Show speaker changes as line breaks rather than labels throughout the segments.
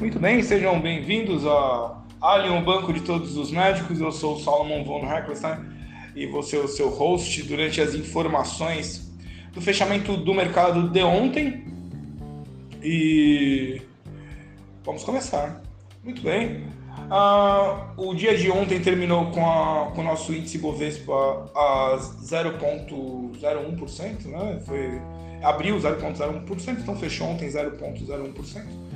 Muito bem, sejam bem-vindos a Alien, o banco de todos os médicos. Eu sou o Solomon von Heckelstein e vou ser o seu host durante as informações do fechamento do mercado de ontem. E vamos começar. Muito bem. Uh, o dia de ontem terminou com, a, com o nosso índice Bovespa a 0,01%, né? Foi, abriu 0,01%, então fechou ontem 0,01%.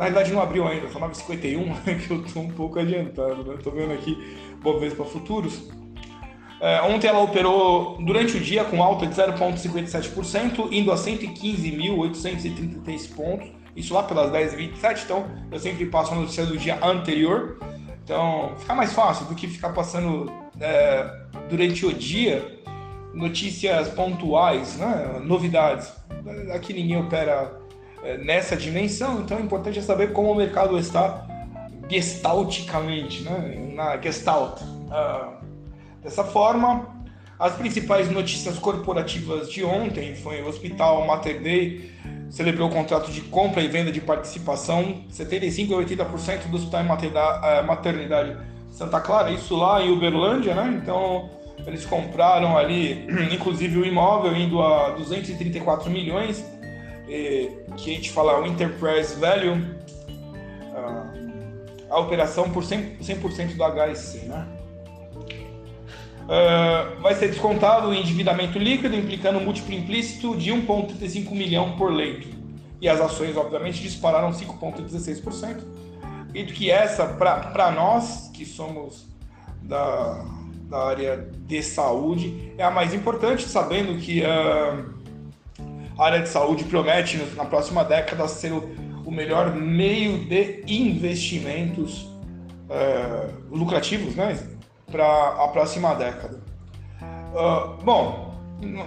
Na verdade não abriu ainda, só 9,51, que eu estou um pouco adiantado, né? Estou vendo aqui Bovespa Futuros. É, ontem ela operou durante o dia com alta de 0,57%, indo a 115.833 pontos, isso lá pelas 10h27, então eu sempre passo a notícia do dia anterior, então fica mais fácil do que ficar passando é, durante o dia notícias pontuais, né? novidades. Aqui ninguém opera nessa dimensão, então é importante saber como o mercado está gestalticamente, né? na gestalt. Uh, dessa forma, as principais notícias corporativas de ontem foi o Hospital Mater Dei celebrou o contrato de compra e venda de participação, 75 a 80% do Hospital é, Maternidade Santa Clara, isso lá em Uberlândia, né? Então, eles compraram ali, inclusive o imóvel indo a 234 milhões, que a gente fala o Enterprise Value, a operação por 100%, 100 do HSC, né? Uh, vai ser descontado o endividamento líquido, implicando um múltiplo implícito de 1,35 milhão por leito. E as ações, obviamente, dispararam 5,16%. E que essa, para nós, que somos da, da área de saúde, é a mais importante, sabendo que uh, área de saúde promete, na próxima década, ser o, melhor meio de investimentos uh, lucrativos, né? para a próxima década. Uh, bom,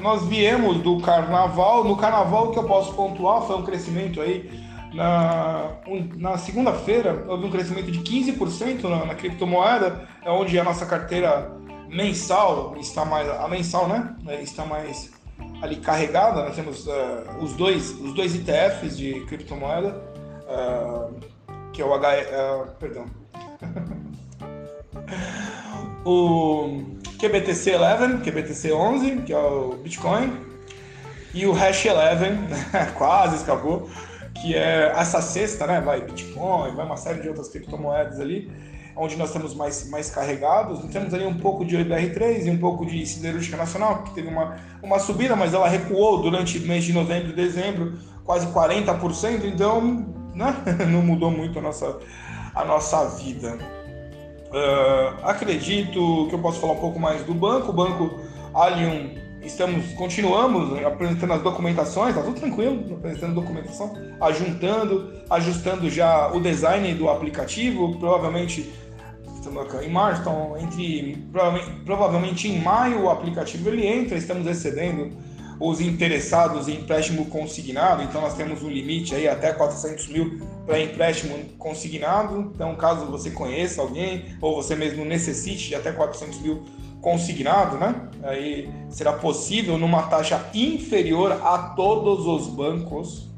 nós viemos do carnaval. No carnaval, o que eu posso pontuar foi um crescimento aí. Na, na segunda-feira, houve um crescimento de 15% na, na criptomoeda, é onde a nossa carteira mensal está mais. A mensal, né? Está mais ali carregada. Nós temos uh, os, dois, os dois ETFs de criptomoeda, uh, que é o H. perdão. o QBTC 11, QBTC 11, que é o Bitcoin, e o Hash 11, quase escapou, que é essa cesta, né? Vai Bitcoin, vai uma série de outras criptomoedas ali, onde nós estamos mais, mais carregados. Temos ali um pouco de OIBR3 e um pouco de Siderúrgica Nacional, que teve uma, uma subida, mas ela recuou durante o mês de novembro e dezembro, quase 40%, então né? não mudou muito a nossa, a nossa vida. Uh, acredito que eu posso falar um pouco mais do banco. O banco Allium, estamos, continuamos apresentando as documentações, tá tudo tranquilo, apresentando documentação, ajuntando, ajustando já o design do aplicativo. Provavelmente em março, então entre provavelmente, em maio o aplicativo ele entra, estamos excedendo os interessados em empréstimo consignado, então nós temos um limite aí até 400 mil para empréstimo consignado. Então, caso você conheça alguém ou você mesmo necessite de até 400 mil consignado, né? Aí será possível numa taxa inferior a todos os bancos,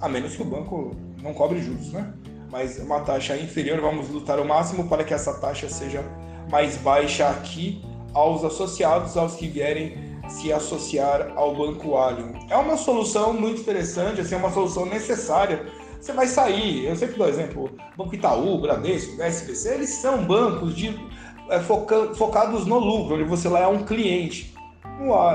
a menos que o banco não cobre juros, né? Mas uma taxa inferior, vamos lutar o máximo para que essa taxa seja mais baixa aqui aos associados, aos que vierem se associar ao Banco Allium. É uma solução muito interessante, assim, é uma solução necessária. Você vai sair, eu sempre dou exemplo, Banco Itaú, Bradesco, SBC, eles são bancos de, é, foca, focados no lucro, onde você lá é um cliente.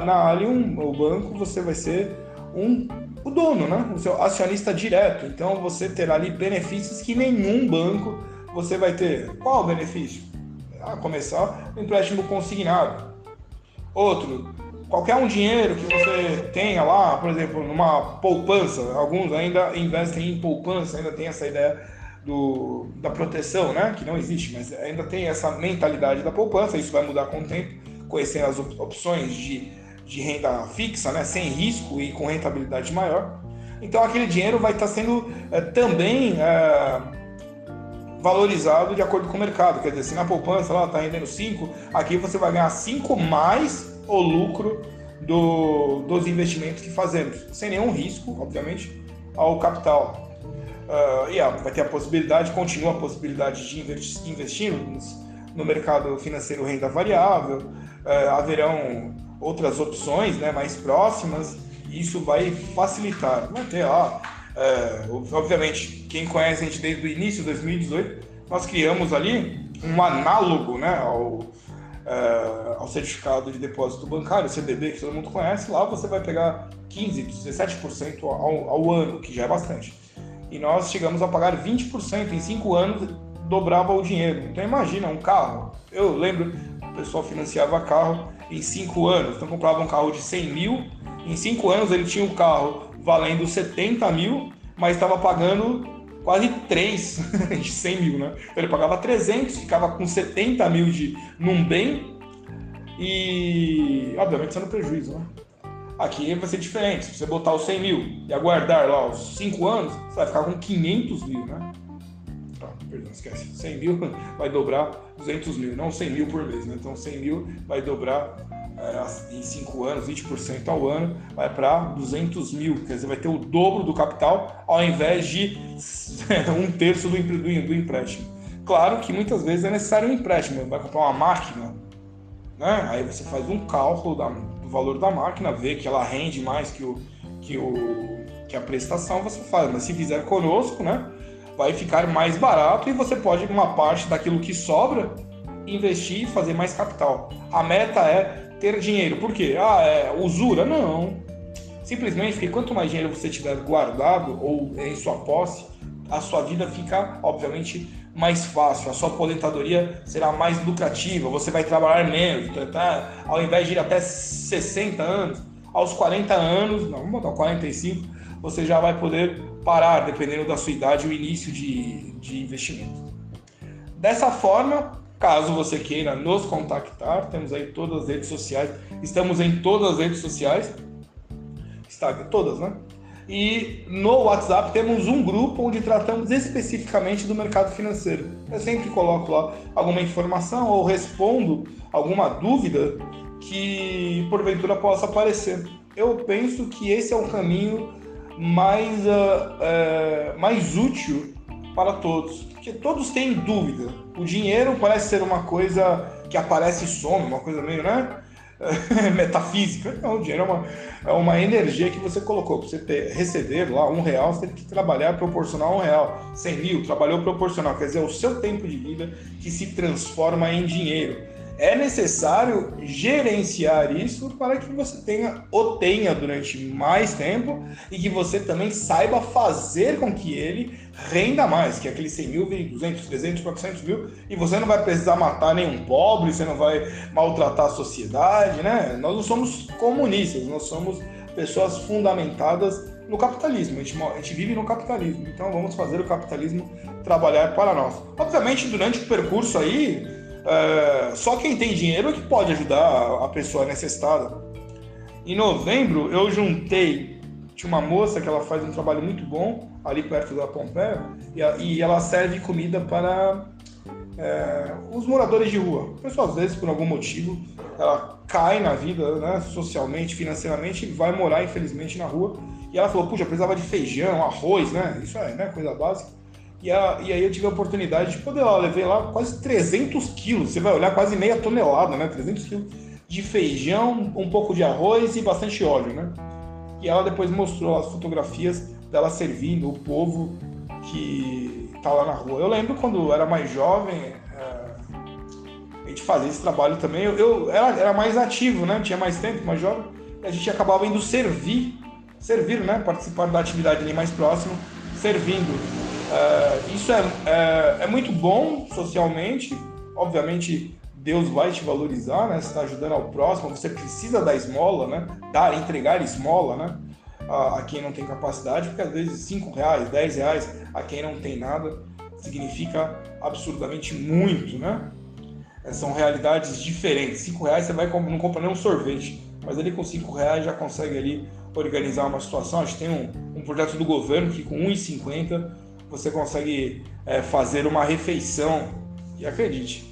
Na Allium, o banco, você vai ser um, o dono, né? o seu acionista direto. Então você terá ali benefícios que nenhum banco você vai ter. Qual o benefício? A começar, o empréstimo consignado. Outro, qualquer um dinheiro que você tenha lá, por exemplo, numa poupança, alguns ainda investem em poupança, ainda tem essa ideia do, da proteção, né? Que não existe, mas ainda tem essa mentalidade da poupança, isso vai mudar com o tempo, conhecendo as opções de, de renda fixa, né? Sem risco e com rentabilidade maior. Então aquele dinheiro vai estar sendo é, também é, valorizado de acordo com o mercado. Quer dizer, se na poupança lá está rendendo 5, aqui você vai ganhar 5 mais o lucro do, dos investimentos que fazemos, sem nenhum risco, obviamente, ao capital. Uh, e vai ter a possibilidade, continua a possibilidade de investir no mercado financeiro renda variável, uh, haverão outras opções né, mais próximas, e isso vai facilitar. Vai ter lá, uh, obviamente, quem conhece a gente desde o início de 2018, nós criamos ali um análogo né, ao, ao certificado de depósito bancário, CDB, que todo mundo conhece, lá você vai pegar 15%, 17% ao, ao ano, que já é bastante e nós chegamos a pagar 20% em 5 anos, dobrava o dinheiro. Então imagina um carro. Eu lembro, o pessoal financiava carro em 5 anos, então comprava um carro de 100 mil, em 5 anos ele tinha um carro valendo 70 mil, mas estava pagando quase 3 de 100 mil, né? Ele pagava 300, ficava com 70 mil de, num bem e, obviamente, sendo prejuízo, né? Aqui vai ser diferente. Se você botar os 100 mil e aguardar lá os 5 anos, você vai ficar com 500 mil, né? Perdão, esquece. 100 mil vai dobrar 200 mil, não 100 mil por mês, né? Então 100 mil vai dobrar é, em 5 anos, 20% ao ano, vai para 200 mil. Quer dizer, vai ter o dobro do capital ao invés de um terço do, do, do empréstimo. Claro que muitas vezes é necessário um empréstimo. Vai comprar uma máquina, né? Aí você faz um cálculo da valor da máquina, vê que ela rende mais que, o, que, o, que a prestação, você faz. Mas se fizer conosco, né, vai ficar mais barato e você pode, uma parte daquilo que sobra, investir e fazer mais capital. A meta é ter dinheiro. Por quê? Ah, é usura? Não. Simplesmente porque quanto mais dinheiro você tiver guardado ou em sua posse, a sua vida fica, obviamente, mais fácil, a sua aposentadoria será mais lucrativa, você vai trabalhar menos, tá, tá? ao invés de ir até 60 anos, aos 40 anos, não, vamos botar 45, você já vai poder parar, dependendo da sua idade, o início de, de investimento. Dessa forma, caso você queira nos contactar, temos aí todas as redes sociais, estamos em todas as redes sociais, Instagram, todas, né? E no WhatsApp temos um grupo onde tratamos especificamente do mercado financeiro. Eu sempre coloco lá alguma informação ou respondo alguma dúvida que porventura possa aparecer. Eu penso que esse é o caminho mais, uh, uh, mais útil para todos, porque todos têm dúvida. O dinheiro parece ser uma coisa que aparece e some, uma coisa meio, né? metafísica. Não, o dinheiro é uma, é uma energia que você colocou. Para você ter, receber lá um real, você tem que trabalhar proporcional a um real. 100 mil, trabalhou proporcional. Quer dizer, é o seu tempo de vida que se transforma em dinheiro é necessário gerenciar isso para que você tenha o tenha durante mais tempo e que você também saiba fazer com que ele renda mais, que aquele 100 mil vem 200, 300, 400 mil e você não vai precisar matar nenhum pobre, você não vai maltratar a sociedade, né? Nós não somos comunistas, nós somos pessoas fundamentadas no capitalismo, a gente, a gente vive no capitalismo, então vamos fazer o capitalismo trabalhar para nós. Obviamente, durante o percurso aí, é, só quem tem dinheiro é que pode ajudar a pessoa necessitada. Em novembro, eu juntei. Tinha uma moça que ela faz um trabalho muito bom ali perto da Pompeia e, ela serve comida para é, os moradores de rua. A pessoa, às vezes, por algum motivo, ela cai na vida, né, socialmente, financeiramente, e vai morar, infelizmente, na rua. E ela falou: Puxa, precisava de feijão, arroz, né? Isso é né, coisa básica. E, a, e, aí eu tive a oportunidade de poder lá, levei lá quase 300 quilos, você vai olhar quase meia tonelada, né? 300 quilos de feijão, um pouco de arroz e bastante óleo, né? E ela depois mostrou as fotografias dela servindo o povo que tá lá na rua. Eu lembro quando eu era mais jovem, é, a gente fazia esse trabalho também. Eu, eu era, era, mais ativo, né? Tinha mais tempo, mais jovem. E a gente acabava indo servir, servir, né? Participar da atividade ali mais próximo, servindo Uh, isso é, é, é, muito bom socialmente, obviamente Deus vai te valorizar, né? Você está ajudando ao próximo, você precisa da esmola, né? Dar, entregar esmola, né? A, a quem não tem capacidade, porque às vezes 5 reais, 10 reais a quem não tem nada significa absurdamente muito, né? É, são realidades diferentes. 5 reais você vai não compra nem um sorvete, mas ali com 5 reais já consegue ali organizar uma situação. A gente tem um, um projeto do governo que com 1,50 você consegue é, fazer uma refeição. E acredite,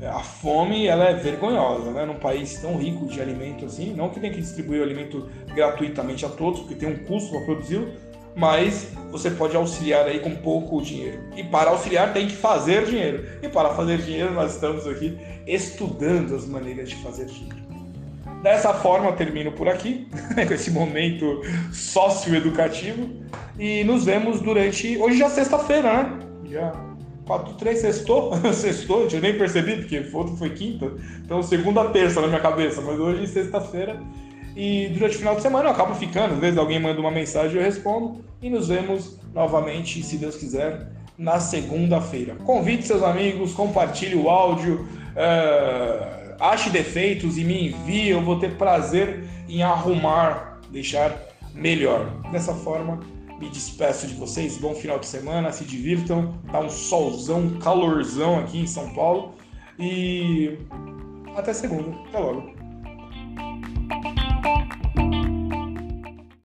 é, a fome ela é vergonhosa, né? Num país tão rico de alimento assim, não que tem que distribuir o alimento gratuitamente a todos, porque tem um custo para produzi-lo, mas você pode auxiliar aí com pouco dinheiro. E para auxiliar tem que fazer dinheiro. E para fazer dinheiro nós estamos aqui estudando as maneiras de fazer dinheiro. Dessa forma termino por aqui, com esse momento socioeducativo. E nos vemos durante. Hoje já é sexta-feira, né? Já 4 3 sextou, sextou, eu nem percebi, porque outro foi quinta. Então segunda terça na minha cabeça, mas hoje é sexta-feira. E durante o final de semana eu acabo ficando, às vezes alguém manda uma mensagem eu respondo. E nos vemos novamente, se Deus quiser, na segunda-feira. Convide seus amigos, compartilhe o áudio, uh, Ache defeitos e me envie, eu vou ter prazer em arrumar, deixar melhor. Dessa forma, me despeço de vocês. Bom final de semana, se divirtam. Tá um solzão, um calorzão aqui em São Paulo. E até segunda. Até logo.